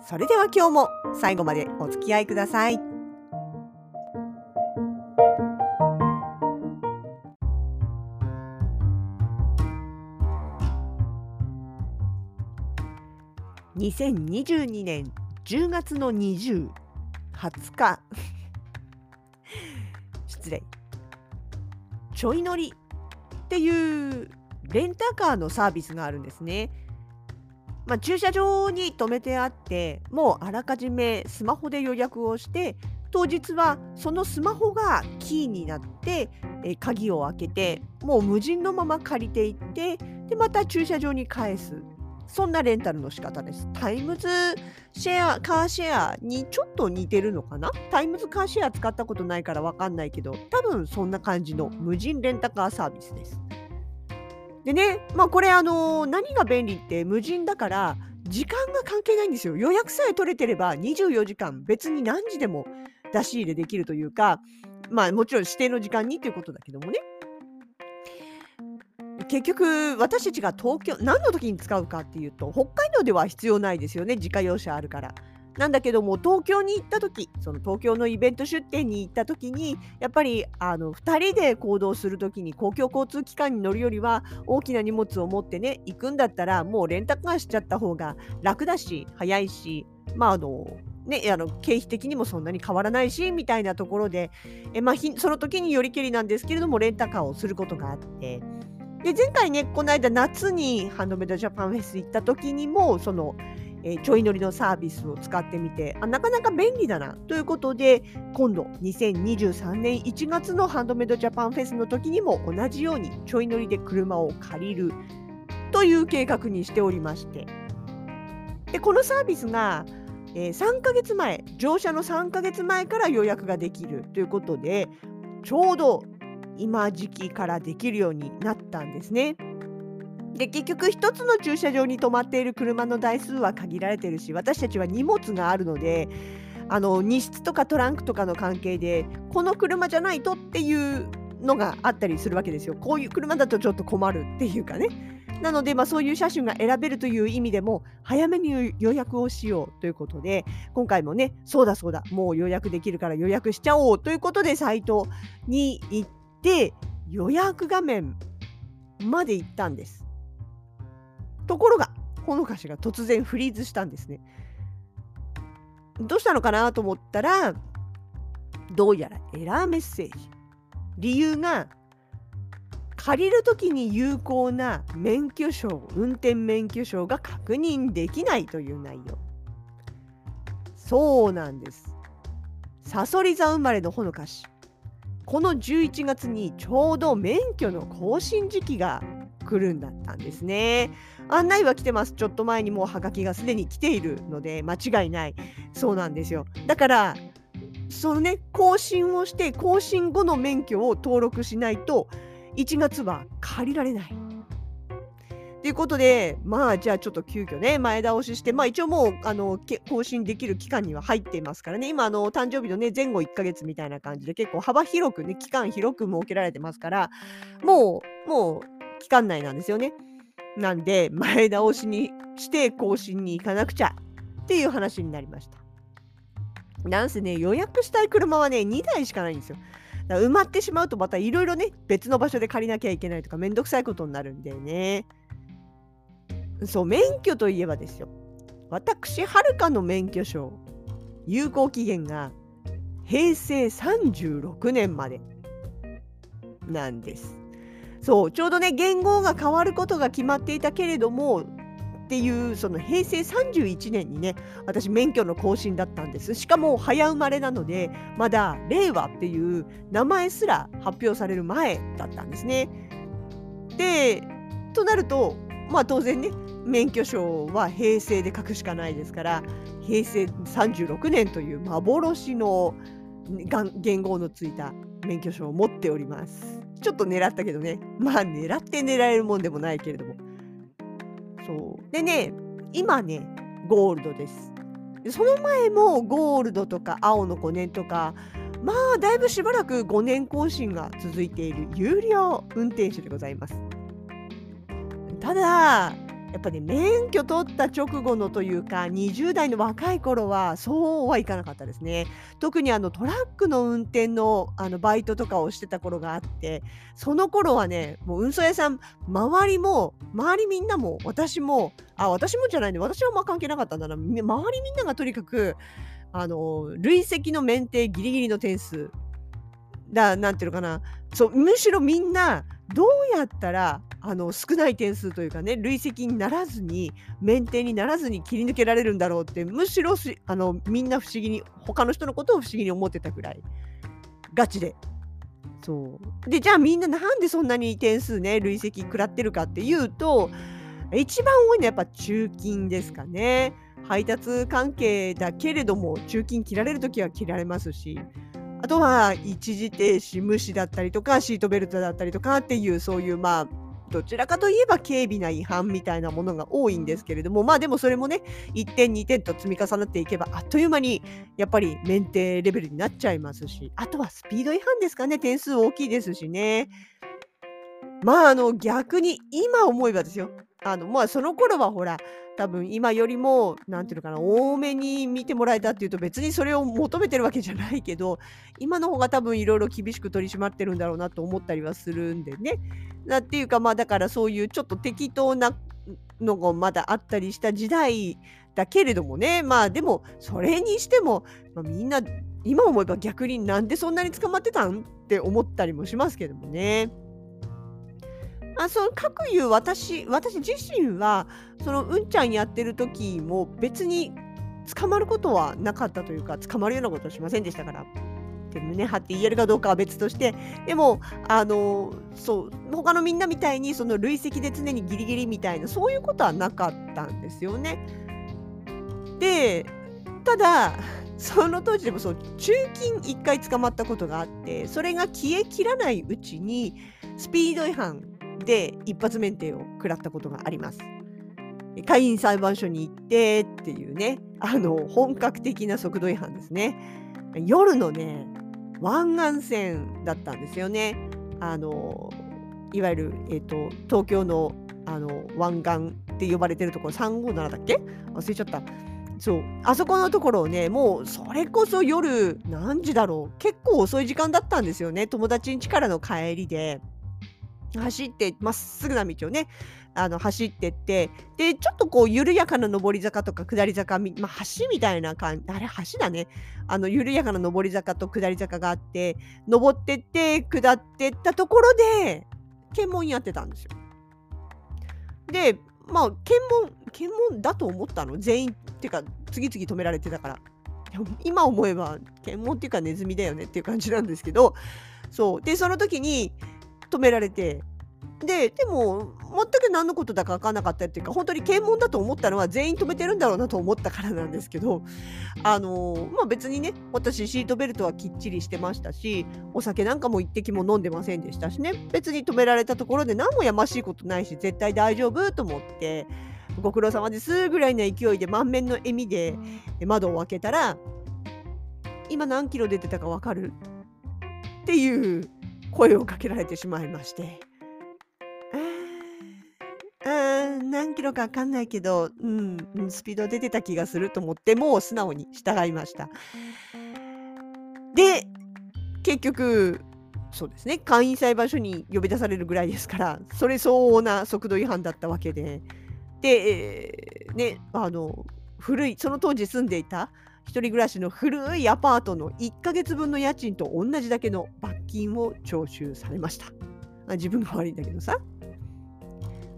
それでは今日も最後までお付き合いください。2022年10月の20、20日。失礼。ちょい乗りっていうレンタカーのサービスがあるんですね。まあ、駐車場に止めてあってもうあらかじめスマホで予約をして当日はそのスマホがキーになってえ鍵を開けてもう無人のまま借りていってでまた駐車場に返すそんなレンタルの仕方です。タイムズシェア、カーシェアにちょっと似てるのかな？タイムズカーシェア使ったことないからわかんないけど、多分そんな感じの無人レンタカーサービスです。でね、まあこれあの何が便利って無人だから時間が関係ないんですよ。予約さえ取れてれば24時間別に何時でも出し入れできるというか、まあもちろん指定の時間にということだけどもね。結局私たちが東京何の時に使うかっていうと北海道では必要ないですよね自家用車あるから。なんだけども東京に行った時その東京のイベント出店に行った時にやっぱりあの2人で行動する時に公共交通機関に乗るよりは大きな荷物を持ってね行くんだったらもうレンタカーしちゃった方が楽だし早いしまああのね、あの経費的にもそんなに変わらないしみたいなところでえ、まあ、その時によりけりなんですけれどもレンタカーをすることがあって。で前回ねこの間夏にハンドメイドジャパンフェス行った時にもその、えー、ちょい乗りのサービスを使ってみてあなかなか便利だなということで今度2023年1月のハンドメイドジャパンフェスの時にも同じようにちょい乗りで車を借りるという計画にしておりましてでこのサービスがえー、3ヶ月前乗車の3ヶ月前から予約ができるということでちょうど今時期からできるようになったんですね。で結局1つの駐車場に止まっている車の台数は限られてるし私たちは荷物があるのであの荷室とかトランクとかの関係でこの車じゃないとっていうのがあったりするわけですよ。こういう車だとちょっと困るっていうかね。なので、まあ、そういう車種が選べるという意味でも早めに予約をしようということで今回もねそうだそうだもう予約できるから予約しちゃおうということでサイトに行っで予約画面まで行ったんです。ところがほのかしが突然フリーズしたんですね。どうしたのかなと思ったらどうやらエラーメッセージ。理由が借りるときに有効な免許証運転免許証が確認できないという内容。そうなんです。さそり座生まれのほのかし。この11月にちょうど免許の更新時期が来るんだったんですね。案内は来てます。ちょっと前にもうハガキがすでに来ているので間違いない。そうなんですよ。だからそのね更新をして更新後の免許を登録しないと1月は借りられない。ということで、まあ、じゃあちょっと急遽ね、前倒しして、まあ一応もう、あの、更新できる期間には入っていますからね、今、あの、誕生日のね、前後1ヶ月みたいな感じで、結構幅広くね、期間広く設けられてますから、もう、もう、期間内なんですよね。なんで、前倒しにして更新に行かなくちゃっていう話になりました。なんせね、予約したい車はね、2台しかないんですよ。埋まってしまうとまたいろいろね、別の場所で借りなきゃいけないとかめんどくさいことになるんでね。そう、免許といえばですよ。私、はるかの免許証、有効期限が平成36年までなんです。そう、ちょうどね、元号が変わることが決まっていたけれども、っていうその平成31年にね私免許の更新だったんですしかも早生まれなのでまだ令和っていう名前すら発表される前だったんですね。でとなるとまあ当然ね免許証は平成で書くしかないですから平成36年という幻の元号のついた免許証を持っております。ちょっと狙ったけどね。まあ狙って狙えるもんでもないけれども。そう。でね今ねゴールドです。その前もゴールドとか青の5年とかまあだいぶしばらく5年更新が続いている有料運転手でございます。ただやっぱね免許取った直後のというか20代の若い頃はそうはいかなかったですね。特にあのトラックの運転のあのバイトとかをしてた頃があってその頃はねもう運送屋さん周りも周りみんなも私もあ私もじゃないね私はまあ関係なかったんだな。周りみんながとにかくあの累積の免停ギリギリの点数だなんていうのかなそうむしろみんなどうやったらあの少ない点数というかね累積にならずに免停にならずに切り抜けられるんだろうってむしろあのみんな不思議に他の人のことを不思議に思ってたぐらいガチで。そうでじゃあみんななんでそんなに点数ね累積食らってるかっていうと一番多いのはやっぱ中勤ですかね。配達関係だけれども中勤切られるときは切られますしあとは一時停止無視だったりとかシートベルトだったりとかっていうそういうまあどちらかといえば軽微な違反みたいなものが多いんですけれどもまあでもそれもね1点2点と積み重なっていけばあっという間にやっぱり免停レベルになっちゃいますしあとはスピード違反ですかね点数大きいですしね。まああの逆に今思えばですよ。あのまあその頃はほら多分今よりも何て言うのかな多めに見てもらえたっていうと別にそれを求めてるわけじゃないけど 今の方が多分いろいろ厳しく取り締まってるんだろうなと思ったりはするんでね。なっていうかまあだからそういうちょっと適当なのがまだあったりした時代だけれどもねまあでもそれにしても、まあ、みんな今思えば逆になんでそんなに捕まってたん？って思ったりもしますけどもね。あその各いう私私自身はそのうんちゃんやってる時も別に捕まることはなかったというか捕まるようなことはしませんでしたから。って胸張って言えるかどうかは別としてでもあのそう他のみんなみたいにその累積で常にギリギリみたいなそういうことはなかったんですよね。でただその当時でもそう中金1回捕まったことがあってそれが消えきらないうちにスピード違反で一発免停を食らったことがあります。会員裁判所に行ってっていうね、あの本格的な速度違反ですね。夜のね、湾岸線だったんですよね。あのいわゆる、えーと、東京のあの湾岸って呼ばれてるところ357だっけ？忘れちゃった。そうあそこのところをねもうそれこそ夜何時だろう結構遅い時間だったんですよね友達ん家からの帰りで走ってまっすぐな道をねあの走ってってでちょっとこう緩やかな上り坂とか下り坂、まあ、橋みたいな感じあれ橋だね。あの緩やかな上り坂と下り坂があって登ってって下ってったところで検問やってたんですよ。でまあ検問検問だと思ったの。全員っていうか次々止められてたから。今思えば検問っていうかネズミだよねっていう感じなんですけどそう。でその時に止められて。ででも全く何のことだか分からなかったっていうか本当に検問だと思ったのは全員止めてるんだろうなと思ったからなんですけどあのまあ別にね私シートベルトはきっちりしてましたしお酒なんかも一滴も飲んでませんでしたしね。別に止められたところで何もやましいことないし絶対大丈夫と思ってご苦労様ですぐらいの勢いで満面の笑みで窓を開けたら今何キロ出てたか分かるっていう声をかけられてしまいまして。何キロか分かんないけど、うん、スピード出てた気がすると思ってもう素直に従いました。で結局そうですね簡易裁判所に呼び出されるぐらいですからそれ相応な速度違反だったわけでで、えー、ねあの古いその当時住んでいた一人暮らしの古いアパートの1ヶ月分の家賃と同じだけの罰金を徴収されました。あ自分が悪いんだけどさ。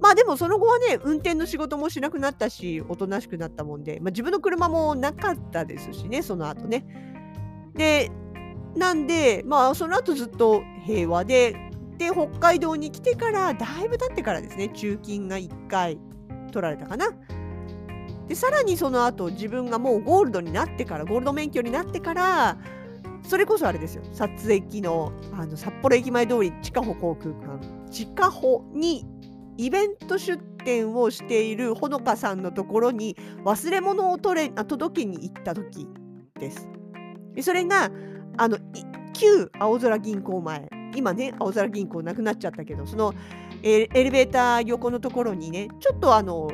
まあでもその後はね、運転の仕事もしなくなったし、おとなしくなったもんで、まあ、自分の車もなかったですしね、その後ね。で、なんで、まあその後ずっと平和で、で北海道に来てからだいぶ経ってからですね中金が1回取られたかな。でさらにその後自分がもうゴールドになってからゴールド免許になってからそれこそあれですよ。撮影のあの札幌駅前通り地下歩航空間地下歩にイベント出店をしているほのかさんのところに忘れ物を取れあ届けに行った時です。でそれがあの旧青空銀行前。今ね青空銀行なくなっちゃったけどそのエレベーター横のところにねちょっとあの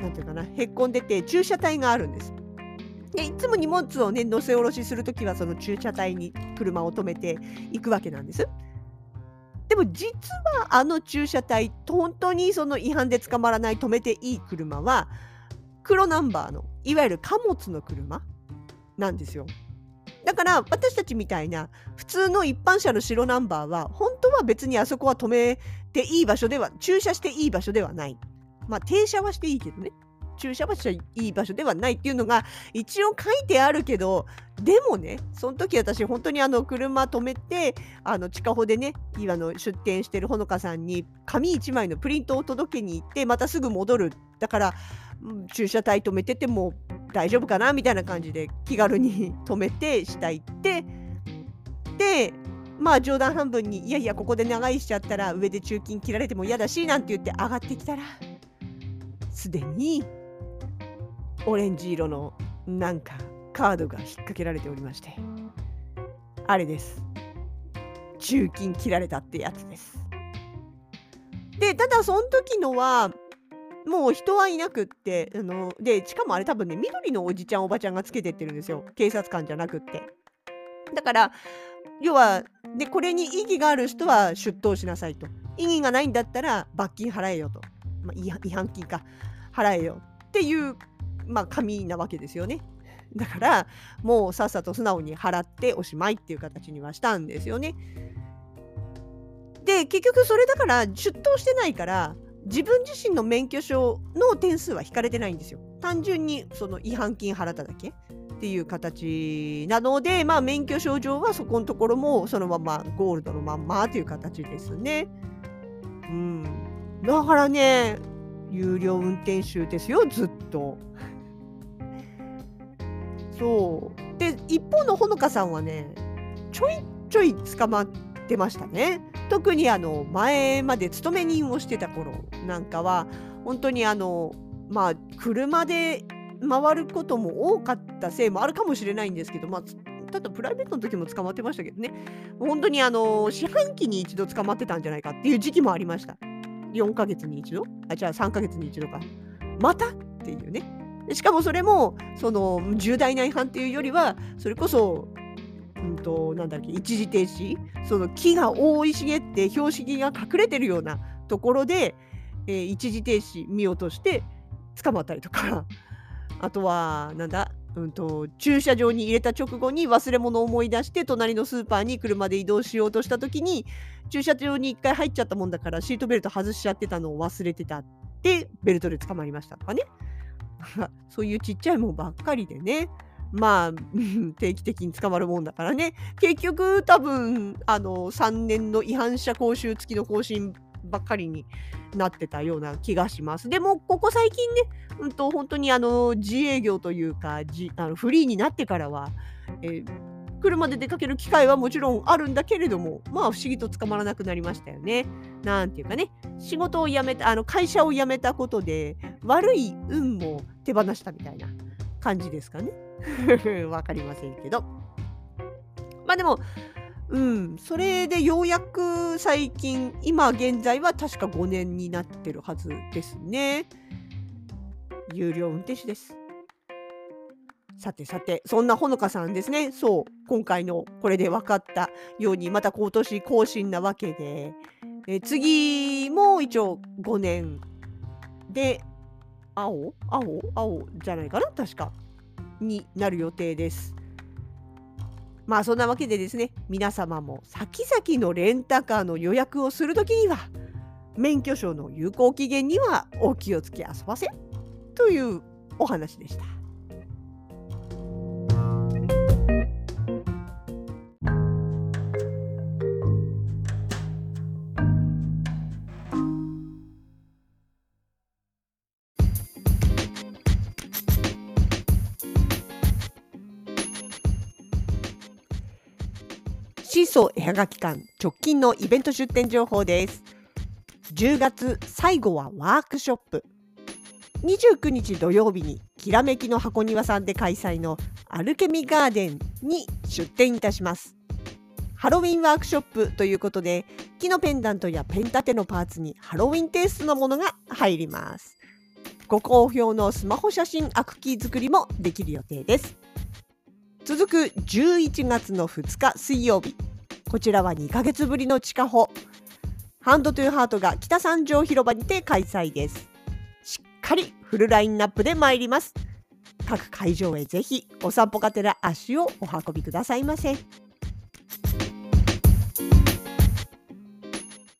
なんていうかなへっこんでて駐車帯があるんです。でいつも荷物をね乗せ下ろしするときはその駐車帯に車を止めていくわけなんです。でも実はあの駐車帯本当にその違反で捕まらない止めていい車は黒ナンバーのいわゆる貨物の車なんですよ。だから私たちみたいな普通の一般車の白ナンバーは本当は別にあそこは止めていい場所では駐車していい場所ではない。まあ停車はしていいけどね。駐車場所はいい場所ではないっていうのが一応書いてあるけどでもねその時私本当にあの車止めてあの地下歩でね今の出店してるほのかさんに紙1枚のプリントを届けに行ってまたすぐ戻るだから駐車帯止めてても大丈夫かなみたいな感じで気軽に 止めて下行ってでまあ冗談半分にいやいやここで長居しちゃったら上で中金切られても嫌だしなんて言って上がってきたらすでにオレンジ色のなんかカードが引っ掛けられておりましてあれです。中金切られたってやつです。でただその時のはもう人はいなくってあのでしかもあれ多分ね緑のおじちゃんおばちゃんがつけてってるんですよ。警察官じゃなくって。だから要はでこれに意義がある人は出頭しなさいと。意義がないんだったら罰金払えよと、まあ、違反金か払えよっていうまあ、紙なわけですよね。だからもうさっさと素直に払っておしまいっていう形にはしたんですよね。で結局それだから出頭してないから自分自身の免許証の点数は引かれてないんですよ。単純にその違反金払っただけっていう形なので、まあ、免許証上はそこのところもそのままゴールドのまんまという形ですね。うん。だからね、有料運転手ですよ、ずっと。そう。で一方のほのかさんはねちょいちょい捕まってましたね。特にあの前まで勤め人をしてた頃なんかは本当にあのまあ車で回ることも多かったせいもあるかもしれないんですけどまあただプライベートの時も捕まってましたけどね。本当にあの四半期に一度捕まってたんじゃないかっていう時期もありました。4ヶ月に一度？あじゃあ3ヶ月に一度か。また？っていうね。しかもそれもその重大な違反っていうよりはそれこそ、うんと、なんだっけ一時停止？その木が覆い茂って標識が隠れてるようなところで、えー、一時停止見落として捕まったりとか。あとはなんだ？うんと、駐車場に入れた直後に忘れ物を思い出して隣のスーパーに車で移動しようとした時に駐車場に1回入っちゃったもんだからシートベルト外しちゃってたのを忘れてたってベルトで捕まりましたとかね そういうちっちゃいもんばっかりでね。まあ、定期的に捕まるもんだからね。結局、多分、あの、3年の違反者講習付きの更新ばっかりになってたような気がします。でも、ここ最近ね、うんと、本当にあの、自営業というか、あのフリーになってからは、えー車で出かける機会はもちろんあるんだけれども、まあ不思議と捕まらなくなりましたよね。なんていうかね、仕事を辞めた、あの会社を辞めたことで、悪い運も手放したみたいな感じですかね。わかりませんけど。まあでも、うん、それでようやく最近、今現在は確か5年になってるはずですね。有料運転手です。さてさて、そんなほのかさんですね。そう、今回のこれで分かったように、また今年更新なわけで、え次も一応5年で、青？青？青じゃないかな？確か。になる予定です。まあそんなわけでですね、皆様も先々のレンタカーの予約をするときには、免許証の有効期限にはお気をつけ遊ばせというお話でした。シーソー絵はがき館直近のイベント出店情報です。10月最後はワークショップ。29日土曜日にきらめきの箱庭さんで開催のアルケミガーデンに出店いたします。ハロウィンワークショップということで木のペンダントやペン立てのパーツにハロウィンテイストのものが入ります。ご好評のスマホ写真アクキー作りもできる予定です。続く11月の2日水曜日こちらは2ヶ月ぶりの地下歩ハンドトゥーハートが北三条広場にて開催です。しっかりフルラインナップで参ります。各会場へぜひお散歩がてら足をお運びくださいませ。